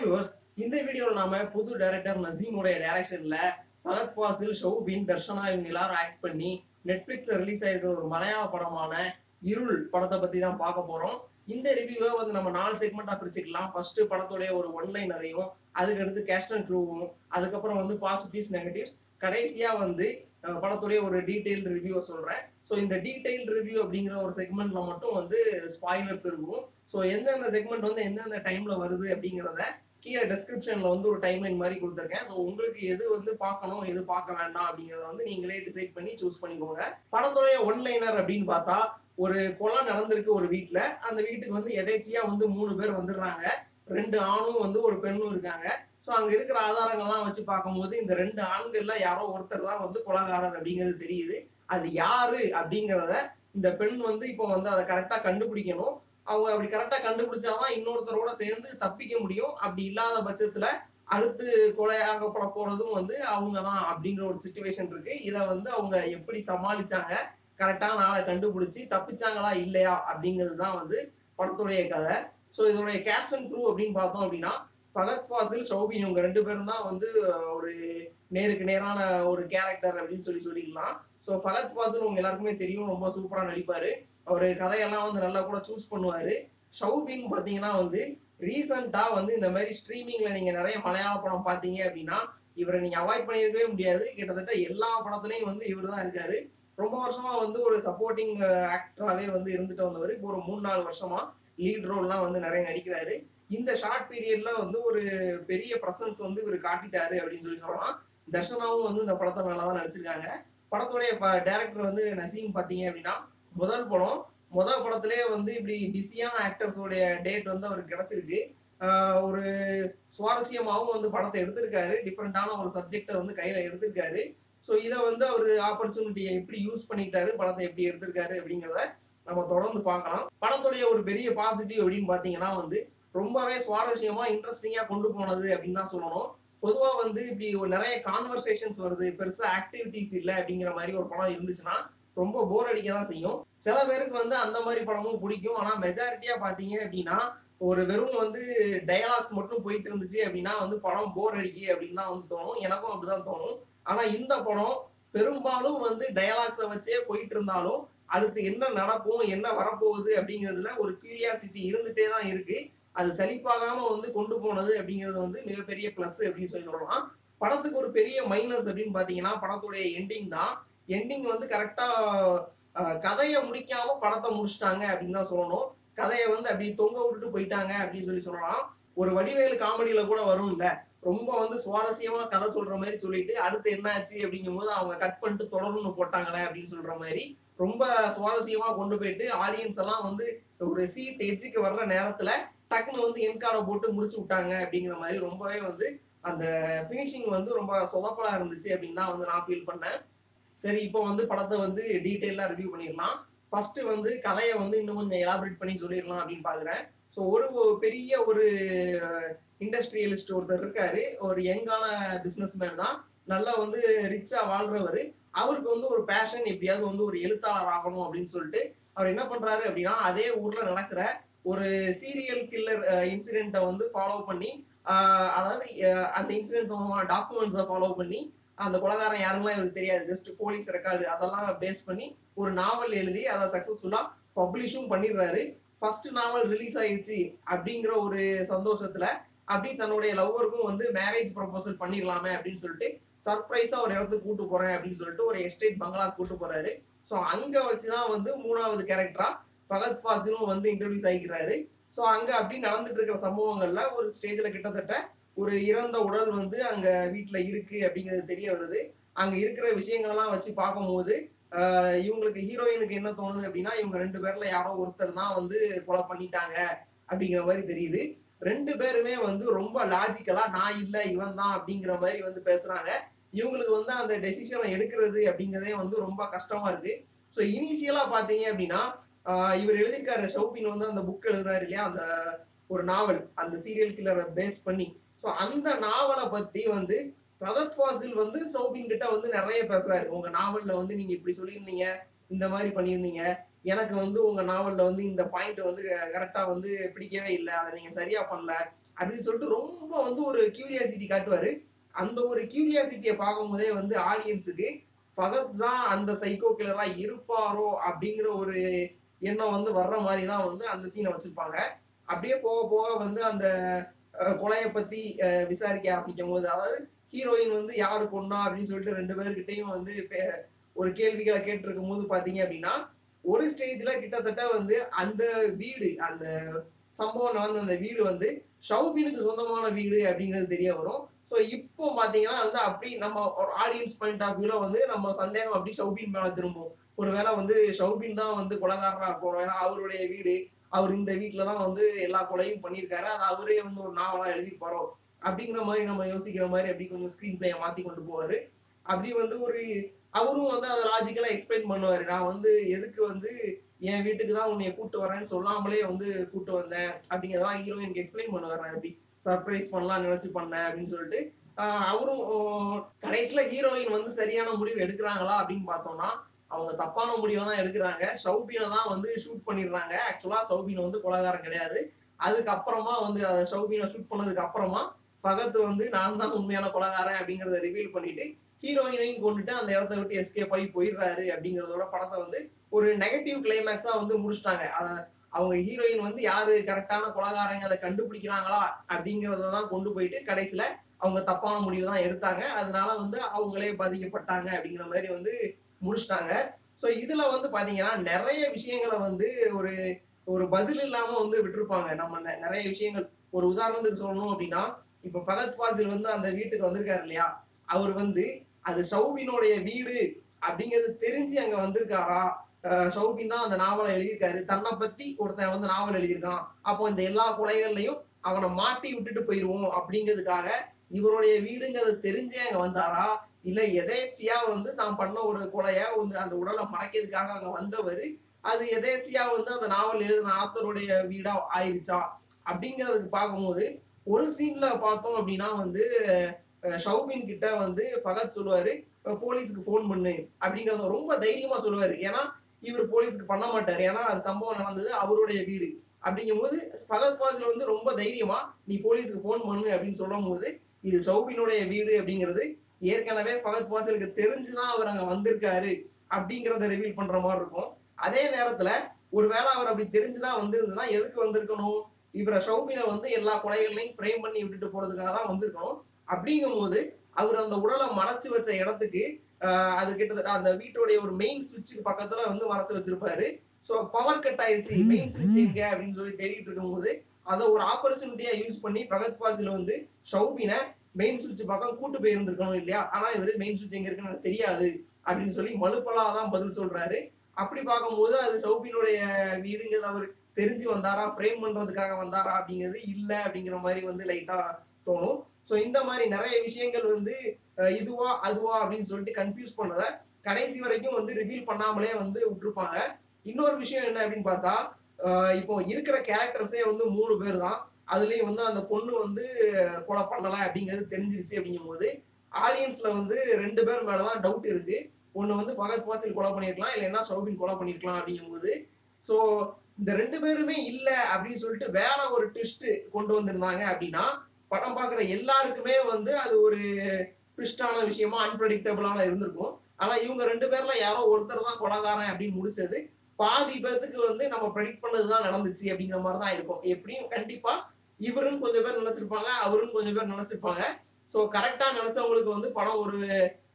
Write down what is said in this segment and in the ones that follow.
Viewers இந்த வீடியோவில் நாம புது டைரக்டர் நசீமுடைய டைரக்ஷன்ல பகத் ஃபாசில் ஷௌபின் தர்ஷனா இவங்க எல்லாரும் ஆக்ட் பண்ணி நெட்ஃபிளிக்ஸ்ல ரிலீஸ் ஆயிருக்கிற ஒரு மலையாள படமான இருள் படத்தை பத்தி தான் பார்க்க போறோம். இந்த ரிவ்யூவை வந்து நம்ம நாலு செக்மெண்டா பிரிச்சுக்கலாம். ஃபர்ஸ்ட் படத்துடைய ஒரு ஒன்லைன் அறையும் அதுக்கடுத்து கேஷ் அண்ட் க்ரூவும் அதுக்கப்புறம் வந்து பாசிட்டிவ்ஸ் நெகட்டிவ்ஸ் கடைசியா வந்து படத்துடைய ஒரு டீடைல் ரிவ்யூவை சொல்றேன். ஸோ இந்த டீடைல் ரிவ்யூ அப்படிங்கிற ஒரு செக்மெண்ட்ல மட்டும் வந்து ஸ்பாய்லர்ஸ் இருக்கும். ஸோ எந்தெந்த செக்மெண்ட் வந்து எந்தெந்த டைம்ல வருது அப்படிங்கிறத கீழே டிஸ்கிரிப்ஷனில் வந்து ஒரு டைம்லைன் மாதிரி கொடுத்துருக்கேன். ஸோ உங்களுக்கு எது வந்து பார்க்கணும் எது பார்க்க வேண்டாம் அப்படிங்கறத வந்து நீங்களே டிசைட் பண்ணி சூஸ் பண்ணிக்கோங்க. படத்துடைய ஒன்லைனர் அப்படின்னு பார்த்தா ஒரு கொலை நடந்திருக்கு ஒரு வீட்டில் அந்த வீட்டுக்கு வந்து எதேச்சியா வந்து மூணு பேர் வந்துடுறாங்க. ரெண்டு ஆணும் வந்து ஒரு பெண்ணும் இருக்காங்க. ஸோ அங்க இருக்கிற ஆதாரங்கள்லாம் வச்சு பார்க்கும்போது இந்த ரெண்டு ஆண்கள்ல யாரோ ஒருத்தர் தான் வந்து கொலகாரர் அப்படிங்கிறது தெரியுது. அது யாரு அப்படிங்கிறத இந்த பெண் வந்து இப்போ வந்து அதை கரெக்டா கண்டுபிடிக்கணும். அவங்க அப்படி கரெக்டா கண்டுபிடிச்சாதான் இன்னொருத்தரோட சேர்ந்து தப்பிக்க முடியும். அப்படி இல்லாத பட்சத்துல அடுத்து கொலையாகப்பட போறதும் வந்து அவங்க தான் அப்படிங்கிற ஒரு சுச்சுவேஷன் இருக்கு. இதை வந்து அவங்க எப்படி சமாளிச்சாங்க கரெக்டாக நாளை கண்டுபிடிச்சி தப்பிச்சாங்களா இல்லையா அப்படிங்கிறது தான் வந்து படத்துடைய கதை. ஸோ இதோடைய கேஸ்ட் அண்ட் க்ரூ அப்படின்னு பார்த்தோம் அப்படின்னா பகத் ஃபாசில் ஷௌபின் இவங்க ரெண்டு பேரும் தான் வந்து ஒரு நேருக்கு நேரான ஒரு கேரக்டர் அப்படின்னு சொல்லி சொல்லிக்கலாம். ஸோ பகத் ஃபாசில் உங்க எல்லாருக்குமே தெரியும் ரொம்ப சூப்பரா நடிப்பாரு. அவர் கதையெல்லாம் வந்து நல்லா கூட சூஸ் பண்ணுவாரு. ஷவுபின் பாத்தீங்கன்னா வந்து ரீசெண்டா வந்து இந்த மாதிரி ஸ்ட்ரீமிங்ல நீங்க நிறைய மலையாள படம் பார்த்தீங்க அப்படின்னா இவரை நீங்க அவாய்ட் பண்ணிருக்கவே முடியாது. கிட்டத்தட்ட எல்லா படத்துலயும் வந்து இவர் தான் இருக்காரு. ரொம்ப வருஷமா வந்து ஒரு சப்போர்ட்டிங் ஆக்டராகவே வந்து இருந்துட்டு வந்தவர். இப்போ ஒரு மூணு நாலு வருஷமா லீட் ரோல்லாம் வந்து நிறைய நடிக்கிறாரு. இந்த ஷார்ட் பீரியட்ல வந்து ஒரு பெரிய பிரசன்ஸ் வந்து இவர் காட்டிட்டாரு அப்படின்னு சொல்லி சொல்லலாம் தர்ஷனாவும் வந்து இந்த படத்தை நல்லா தான் நடிச்சிருக்காங்க. படத்துடைய டேரக்டர் வந்து நசீம் பாத்தீங்க அப்படின்னா முதல் படம். முதல் படத்திலே வந்து இப்படி பிஸியான ஆக்டர்ஸோடைய டேட் வந்து அவருக்கு கிடைச்சிருக்கு. ஒரு சுவாரஸ்யமாகவும் வந்து படத்தை எடுத்திருக்காரு. டிஃப்ரெண்டான ஒரு சப்ஜெக்டை வந்து கையில எடுத்திருக்காரு. ஸோ இதை வந்து அவர் ஆப்பர்ச்சுனிட்டியை எப்படி யூஸ் பண்ணிட்டாரு படத்தை எப்படி எடுத்திருக்காரு அப்படிங்கிறத நம்ம தொடர்ந்து பார்க்கலாம். படத்துடைய ஒரு பெரிய பாசிட்டிவ் அப்படின்னு பார்த்தீங்கன்னா வந்து ரொம்பவே சுவாரஸ்யமா இன்ட்ரெஸ்டிங்காக கொண்டு போனது அப்படின்னு தான் சொல்லணும். பொதுவாக வந்து இப்படி ஒரு நிறைய கான்வர்சேஷன்ஸ் வருது. பெருசாக ஆக்டிவிட்டிஸ் இல்லை அப்படிங்கிற மாதிரி ஒரு படம் இருந்துச்சுன்னா ரொம்ப போர் அடிக்க தான் செய்யும். சில பேருக்கு வந்து அந்த மாதிரி படமும் பிடிக்கும். ஆனால் மெஜாரிட்டியா பார்த்தீங்க அப்படின்னா ஒரு வெறும் வந்து டயலாக்ஸ் மட்டும் போயிட்டு இருந்துச்சு அப்படின்னா வந்து படம் போர் அடிக்கு அப்படின்னு தான் வந்து தோணும். எனக்கும் அப்படிதான் தோணும். ஆனா இந்த படம் பெரும்பாலும் வந்து டயலாக்ஸை வச்சே போயிட்டு இருந்தாலும் அடுத்து என்ன நடக்கும் என்ன வரப்போகுது அப்படிங்கிறதுல ஒரு கியூரியாசிட்டி இருந்துட்டே தான் இருக்கு. அது சலிப்பாகாம வந்து கொண்டு போனது அப்படிங்கிறது வந்து மிகப்பெரிய பிளஸ் அப்படின்னு சொல்லி சொல்லலாம். படத்துக்கு ஒரு பெரிய மைனஸ் அப்படின்னு பாத்தீங்கன்னா படத்துடைய எண்டிங் தான். எண்டிங் வந்து கரெக்டா கதையை முடிக்காம படத்தை முடிச்சிட்டாங்க அப்படின்னு தான் சொல்லணும். கதையை வந்து அப்படி தொங்க விட்டுட்டு போயிட்டாங்க அப்படின்னு சொல்லி சொல்லலாம். ஒரு வடிவேலு காமெடியில கூட வரும்ல. ரொம்ப வந்து சுவாரஸ்யமா கதை சொல்ற மாதிரி சொல்லிட்டு அடுத்து என்ன ஆச்சு அப்படிங்கும் போது அவங்க கட் பண்ணிட்டு தொடர்ந்து போட்டாங்களே அப்படின்னு சொல்ற மாதிரி ரொம்ப சுவாரஸ்யமா கொண்டு போயிட்டு ஆடியன்ஸ் எல்லாம் வந்து ஒரு சீட் எஜ்ஜுக்கு வர்ற நேரத்துல டக்குன்னு வந்து என்கார்டை போட்டு முடிச்சு விட்டாங்க அப்படிங்கிற மாதிரி ரொம்பவே வந்து அந்த ஃபினிஷிங் வந்து ரொம்ப சொதப்பலா இருந்துச்சு அப்படின்னு தான் வந்து நான் ஃபீல் பண்ணேன். சரி இப்போ வந்து படத்தை வந்து டீட்டெயிலா ரிவ்யூ பண்ணிடலாம். ஃபர்ஸ்ட் வந்து கதையை வந்து இன்னும் கொஞ்சம் எலாபரேட் பண்ணி சொல்லிடலாம் அப்படின்னு பாக்குறேன். ஸோ ஒரு பெரிய ஒரு இண்டஸ்ட்ரியலிஸ்ட் ஒருத்தர் இருக்காரு. ஒரு யங்கான பிசினஸ் மேன் தான். நல்லா வந்து ரிச்சா வாழ்றவர். அவருக்கு வந்து ஒரு பேஷன் எப்படியாவது வந்து ஒரு எழுத்தாளர் ஆகணும் அப்படின்னு சொல்லிட்டு அவர் என்ன பண்றாரு அப்படின்னா அதே ஊர்ல நடக்கிற ஒரு சீரியல் கில்லர் இன்சிடென்ட்டை வந்து ஃபாலோ பண்ணி அதாவது அந்த இன்சிடென்ட் டாக்குமெண்ட்ஸை ஃபாலோ பண்ணி அந்த கொலகாரன் யாருங்களாம் இவருக்கு தெரியாது. ஜஸ்ட் போலீஸ் ரெக்கார்டு அதெல்லாம் பேஸ் பண்ணி ஒரு நாவல் எழுதி அதை சக்சஸ்ஃபுல்லா பப்ளிஷும் பண்ணிடுறாரு. ஃபர்ஸ்ட் நாவல் ரிலீஸ் ஆயிடுச்சு அப்படிங்கிற ஒரு சந்தோஷத்துல அப்படி தன்னுடைய லவ்வருக்கும் வந்து மேரேஜ் ப்ரொபோசல் பண்ணிடலாமே அப்படின்னு சொல்லிட்டு சர்ப்ரைஸா ஒரு இடத்துக்கு கூட்டு போறேன் அப்படின்னு சொல்லிட்டு ஒரு எஸ்டேட் பங்களா கூட்டு போறாரு. ஸோ அங்க வச்சுதான் வந்து மூணாவது கேரக்டரா பகத் ஃபாசிலும் வந்து இன்ட்ரடியூஸ் ஆகிக்கிறாரு. ஸோ அங்க அப்படி நடந்துட்டு இருக்கிற சம்பவங்கள்ல ஒரு ஸ்டேஜ்ல கிட்டத்தட்ட ஒரு இறந்த உடல் வந்து அங்க வீட்டுல இருக்கு அப்படிங்கிறது தெரிய வருது. அங்க இருக்கிற விஷயங்கள்லாம் வச்சு பார்க்கும்போது ஆஹ் இவங்களுக்கு ஹீரோயினுக்கு என்ன தோணுது அப்படின்னா இவங்க ரெண்டு பேர்ல யாரோ ஒருத்தர் தான் வந்து கொலை பண்ணிட்டாங்க அப்படிங்கிற மாதிரி தெரியுது. ரெண்டு பேருமே வந்து ரொம்ப லாஜிக்கலா நான் இல்ல இவன் தான் அப்படிங்கிற மாதிரி வந்து பேசுறாங்க. இவங்களுக்கு வந்து அந்த டெசிஷனை எடுக்கிறது அப்படிங்கிறதே வந்து ரொம்ப கஷ்டமா இருக்கு. ஸோ இனிஷியலா பாத்தீங்க அப்படின்னா இவர் எழுதியிருக்காரு ஷௌபின் வந்து அந்த புக் எழுதுறாரு இல்லையா? அந்த ஒரு நாவல் அந்த சீரியல் கில்லரை பேஸ் பண்ணி. ஸோ அந்த நாவலை பத்தி வந்து பகத் ஃபாசில் வந்து சௌபின் கிட்ட வந்து நிறைய பேசுறாரு. உங்க நாவல்ல வந்து நீங்க இப்படி சொல்லியிருந்தீங்க இந்த மாதிரி பண்ணியிருந்தீங்க. எனக்கு வந்து உங்க நாவல்ல வந்து இந்த பாயிண்ட் வந்து கரெக்டா வந்து பிடிக்கவே இல்லை. அதை நீங்க சரியா பண்ணல அப்படின்னு சொல்லிட்டு ரொம்ப வந்து ஒரு கியூரியாசிட்டி காட்டுவாரு. அந்த ஒரு கியூரியாசிட்டியை பார்க்கும்போதே வந்து ஆடியன்ஸுக்கு பகத் தான் அந்த சைக்கோ கிளரா இருப்பாரோ அப்படிங்கிற ஒரு எண்ணம் வந்து வர்ற மாதிரி தான் வந்து அந்த சீனை வச்சிருப்பாங்க. அப்படியே போக போக வந்து அந்த கொலையை பத்தி விசாரிக்க ஆரம்பிக்கும் போது அதாவது ஹீரோயின் வந்து யாரு பொண்ணா அப்படின்னு சொல்லிட்டு ரெண்டு பேர்கிட்டையும் வந்து ஒரு கேள்விகளை கேட்டிருக்கும் போது பாத்தீங்க அப்படின்னா ஒரு ஸ்டேஜ்ல கிட்டத்தட்ட வந்து அந்த வீடு அந்த சம்பவம் நடந்த அந்த வீடு வந்து ஷவுபினுக்கு சொந்தமான வீடு அப்படிங்கிறது தெரிய வரும். ஸோ இப்போ பாத்தீங்கன்னா வந்து அப்படி நம்ம ஒரு ஆடியன்ஸ் பாயிண்ட் ஆஃப் வியூல வந்து நம்ம சந்தேகம் அப்படி ஷவுபின் மேல திரும்பும். ஒருவேளை வந்து ஷவுபின் தான் வந்து கொலகாரனா இருக்கும் ஏன்னா அவருடைய வீடு அவர் இந்த வீட்டுல தான் வந்து எல்லா கொலையும் பண்ணியிருக்காரு. அது அவரே வந்து ஒரு நாவலா எழுதியிருப்பாரோ அப்படிங்கிற மாதிரி நம்ம யோசிக்கிற மாதிரி அப்படி கொஞ்சம் ஸ்கிரீன் பிளேயை மாத்தி கொண்டு போவாரு. அப்படி வந்து ஒரு அவரும் வந்து அதை லாஜிக்கலா எக்ஸ்பிளைன் பண்ணுவாரு. நான் வந்து எதுக்கு வந்து என் வீட்டுக்கு தான் உன்னைய கூட்டு வரேன்னு சொல்லாமலே வந்து கூட்டு வந்தேன். அப்படிங்கிறதெல்லாம் ஹீரோயினுக்கு எக்ஸ்பிளைன் பண்ணுவார். நான் எப்படி சர்ப்ரைஸ் பண்ணலாம் நினைச்சு பண்ணேன் அப்படின்னு சொல்லிட்டு அவரும் கடைசியில ஹீரோயின் வந்து சரியான முடிவு எடுக்கிறாங்களா அப்படின்னு பார்த்தோம்னா அவங்க தப்பான முடிவை தான் எடுக்கிறாங்க. ஷவுபீனை தான் வந்து ஷூட் பண்ணிடுறாங்க. ஆக்சுவலா ஷவுபீன் வந்து கொலகாரம் கிடையாது. அதுக்கப்புறமா வந்து அதை ஷவுபீனை ஷூட் பண்ணதுக்கு அப்புறமா பகத் வந்து நான் தான் உண்மையான கொலகாரன் அப்படிங்கிறத ரிவீல் பண்ணிட்டு ஹீரோயினையும் கொண்டுட்டு அந்த இடத்த விட்டு எஸ்கேப் ஆகி போயிடுறாரு அப்படிங்கிறதோட படத்தை வந்து ஒரு நெகட்டிவ் கிளைமேக்ஸா வந்து முடிச்சிட்டாங்க. அவங்க ஹீரோயின் வந்து யாரு கரெக்டான கொலகாரங்க அதை கண்டுபிடிக்கிறாங்களா அப்படிங்கிறத தான் கொண்டு போயிட்டு கடைசியில அவங்க தப்பான முடிவு தான் எடுத்தாங்க. அதனால வந்து அவங்களே பாதிக்கப்பட்டாங்க அப்படிங்கிற மாதிரி வந்து முடிச்சிட்டாங்க. ஸோ இதுல வந்து பாத்தீங்கன்னா நிறைய விஷயங்களை வந்து ஒரு ஒரு பதில் இல்லாம வந்து விட்டுருப்பாங்க. நம்ம நிறைய விஷயங்கள். ஒரு உதாரணத்துக்கு சொல்லணும் அப்படின்னா இப்ப பகத் ஃபாசில் வந்து அந்த வீட்டுக்கு வந்திருக்காரு இல்லையா? அவர் வந்து அது ஷவுபினுடைய வீடு அப்படிங்கிறது தெரிஞ்சு அங்க வந்திருக்காரா? ஷௌபின் தான் அந்த நாவலை எழுதியிருக்காரு. தன்னை பத்தி ஒருத்தன் வந்து நாவல் எழுதியிருக்கான். அப்போ இந்த எல்லா கொலைகள்லையும் அவனை மாட்டி விட்டுட்டு போயிருவோம் அப்படிங்கிறதுக்காக இவருடைய வீடுங்கிறத தெரிஞ்சே அங்க வந்தாரா? இல்லை எதேச்சியா வந்து தான் பண்ண ஒரு கொலைய வந்து அந்த உடலை மறைக்கிறதுக்காக அங்க வந்தவர் அது எதேச்சியா வந்து அந்த நாவல் எழுதின ஆத்தருடைய வீடா ஆயிடுச்சா அப்படிங்கிறதுக்கு பார்க்கும்போது ஒரு சீன்ல பார்த்தோம் அப்படின்னா வந்து ஷவுபின் கிட்ட வந்து பகத் சொல்லுவாரு போலீஸுக்கு போலீஸ்க்கு ஃபோன் பண்ணு அப்படிங்கறத ரொம்ப தைரியமா சொல்லுவாரு. ஏன்னா இவர் போலீஸ்க்கு பண்ண மாட்டாரு. ஏன்னா அது சம்பவம் நடந்தது அவருடைய வீடு. அப்படிங்கும்போது பகத் பாசில் வந்து ரொம்ப தைரியமா நீ போலீஸுக்கு ஃபோன் பண்ணு அப்படின்னு சொல்லும் போது இது சௌபினுடைய வீடு அப்படிங்கிறது ஏற்கனவே ஃபகத் ஃபாசிலுக்கு தெரிஞ்சுதான் அவர் அங்க வந்திருக்காரு அப்படிங்கறத ரிவீல் பண்ற மாதிரி இருக்கும். அதே நேரத்துல ஒருவேளை அவர் அப்படி தெரிஞ்சுதான் வந்திருந்ததுன்னா எதுக்கு வந்திருக்கணும்? இவரை ஷவுபினை வந்து எல்லா கொலைகளையும் ஃப்ரேம் பண்ணி விட்டுட்டு போறதுக்காக தான் வந்திருக்கணும். அப்படிங்கும்போது அவர் அந்த உடலை மறைச்சு வச்ச இடத்துக்கு அது கிட்டத்தட்ட அந்த வீட்டுடைய ஒரு மெயின் சுவிட்சுக்கு பக்கத்துல வந்து மறைச்சு வச்சிருப்பாரு. சோ பவர் கட் ஆயிருச்சு. மெயின் சுவிட்ச் எங்க அப்படின்னு சொல்லி தேடிட்டு இருக்கும்போது அதை ஒரு ஆப்பர்ச்சுனிட்டியா யூஸ் பண்ணி பகத் ஃபாசில் வந்து ஷவுபினை மெயின் சுவிட்ச் பக்கம் கூட்டு போயிருந்திருக்கணும் இல்லையா? ஆனா இவரு மெயின் சுவிட்ச் எங்க இருக்குன்னு எனக்கு தெரியாது அப்படின்னு சொல்லி மலுப்பலா தான் பதில் சொல்றாரு. அப்படி பார்க்கும்போது அது சௌபினுடைய வீடுங்கிறது அவர் தெரிஞ்சு வந்தாரா? ஃப்ரேம் பண்றதுக்காக வந்தாரா? அப்படிங்கிறது இல்ல அப்படிங்கிற மாதிரி வந்து லைட்டா தோணும். சோ இந்த மாதிரி நிறைய விஷயங்கள் வந்து இதுவா அதுவா அப்படின்னு சொல்லிட்டு கன்ஃபியூஸ் பண்ணத கடைசி வரைக்கும் வந்து ரிவீல் பண்ணாமலே வந்து விட்டுருப்பாங்க. இன்னொரு விஷயம் என்ன அப்படின்னு பார்த்தா இப்போ இருக்கிற கேரக்டர்ஸே வந்து மூணு பேர் தான் அதுலயும் வந்து அந்த பொண்ணு வந்து கொலை பண்ணலாம் அப்படிங்கிறது தெரிஞ்சிருச்சு அப்படிங்கும்போது ஆடியன்ஸ்ல வந்து ரெண்டு பேர் மேலதான் டவுட் இருக்கு. ஒண்ணு வந்து பகத் ஃபாசில் கொலை பண்ணிருக்கலாம் இல்லைன்னா சௌபின் கொலை பண்ணிருக்கலாம் அப்படிங்கும்போது சோ இந்த ரெண்டு பேருமே இல்ல அப்படின்னு சொல்லிட்டு வேற ஒரு ட்விஸ்ட் கொண்டு வந்திருந்தாங்க அப்படின்னா படம் பாக்குற எல்லாருக்குமே வந்து அது ஒரு ட்விஸ்டான விஷயமா அன்பிரடிக்டபிளான இருந்திருக்கும். ஆனா இவங்க ரெண்டு பேர்ல யாரோ ஒருத்தர் தான் கொலகாரன் அப்படின்னு முடிச்சது. பாதி பேர்த்துக்கு வந்து நம்ம ப்ரெடிக்ட் பண்ணதுதான் நடந்துச்சு அப்படிங்கிற மாதிரி தான் இருக்கும். எப்படியும் கண்டிப்பா இவரும் கொஞ்சம் பேர் நினைச்சிருப்பாங்க அவரும் கொஞ்சம் பேர் நினைச்சிருப்பாங்க. ஸோ கரெக்டாக நினைச்சவங்களுக்கு வந்து படம் ஒரு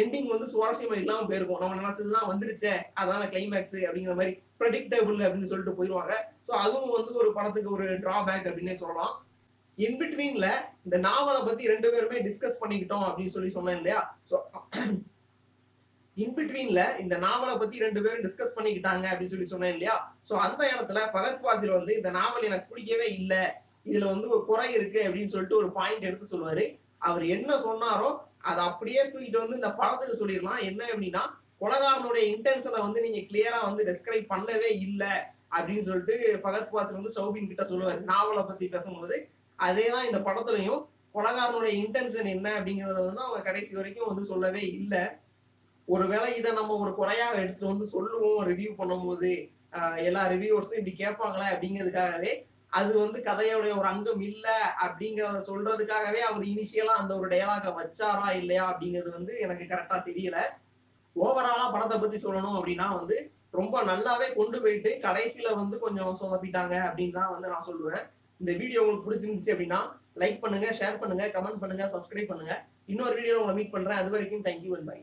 எண்டிங் வந்து சுவாரஸ்யமா இல்லாமல் போயிருக்கும். நம்ம நினைச்சதுதான் வந்துருச்சே அதான கிளைமேக்ஸ் அப்படிங்கிற மாதிரி ப்ரெடிக்டபிள் அப்படின்னு சொல்லிட்டு போயிருவாங்க. ஸோ அதுவும் வந்து ஒரு படத்துக்கு ஒரு டிராபேக் அப்படின்னே சொல்லலாம். இன்பிட்வீன்ல இந்த நாவலை பத்தி ரெண்டு பேருமே டிஸ்கஸ் பண்ணிக்கிட்டோம் அப்படின்னு சொல்லி சொன்னேன் இல்லையா? ஸோ இன்பிட்வீன்ல இந்த நாவலை பத்தி ரெண்டு பேரும் டிஸ்கஸ் பண்ணிக்கிட்டாங்க அப்படின்னு சொல்லி சொன்னேன் இல்லையா? ஸோ அந்த இடத்துல பகத் பாசில் வந்து இந்த நாவல் எனக்கு பிடிக்கவே இல்லை இதுல வந்து ஒரு குறை இருக்கு அப்படின்னு சொல்லிட்டு ஒரு பாயிண்ட் எடுத்து சொல்லுவாரு. அவர் என்ன சொன்னாரோ அதை அப்படியே தூக்கிட்டு வந்து இந்த படத்துக்கு சொல்லிடலாம். என்ன அப்படின்னா கொலகாரனுடைய இன்டென்ஷனை வந்து நீங்க கிளியரா வந்து டெஸ்கிரைப் பண்ணவே இல்லை அப்படின்னு சொல்லிட்டு பகத் பாசர் வந்து சௌபின் கிட்ட சொல்லுவாரு. நாவலை பத்தி பேசும்போது. அதே தான் இந்த படத்துலயும் கொலகாரனுடைய இன்டென்ஷன் என்ன அப்படிங்கறத வந்து அவங்க கடைசி வரைக்கும் வந்து சொல்லவே இல்லை. ஒருவேளை இதை நம்ம ஒரு குறையாக எடுத்துட்டு வந்து சொல்லுவோம் ரிவ்யூ பண்ணும்போது எல்லா ரிவ்யூவர்ஸும் இப்படி கேட்பாங்களே அப்படிங்கிறதுக்காகவே அது வந்து கதையோடைய ஒரு அங்கம் இல்ல அப்படிங்கறத சொல்றதுக்காகவே அவர் இனிஷியலா அந்த ஒரு டயலாக வச்சாரா இல்லையா அப்படிங்கிறது வந்து எனக்கு கரெக்டா தெரியல. ஓவராலா படத்தை பத்தி சொல்லணும் அப்படின்னா வந்து ரொம்ப நல்லாவே கொண்டு போயிட்டு கடைசியில வந்து கொஞ்சம் சொதப்பிட்டாங்க அப்படின்னு தான் வந்து நான் சொல்லுவேன். இந்த வீடியோ உங்களுக்கு பிடிச்சிருந்துச்சு அப்படின்னா லைக் பண்ணுங்க ஷேர் பண்ணுங்க கமெண்ட் பண்ணுங்க சப்ஸ்கிரைப் பண்ணுங்க. இன்னொரு வீடியோ உங்களை மீட் பண்றேன். அது வரைக்கும் தேங்க்யூ அண்ட் பை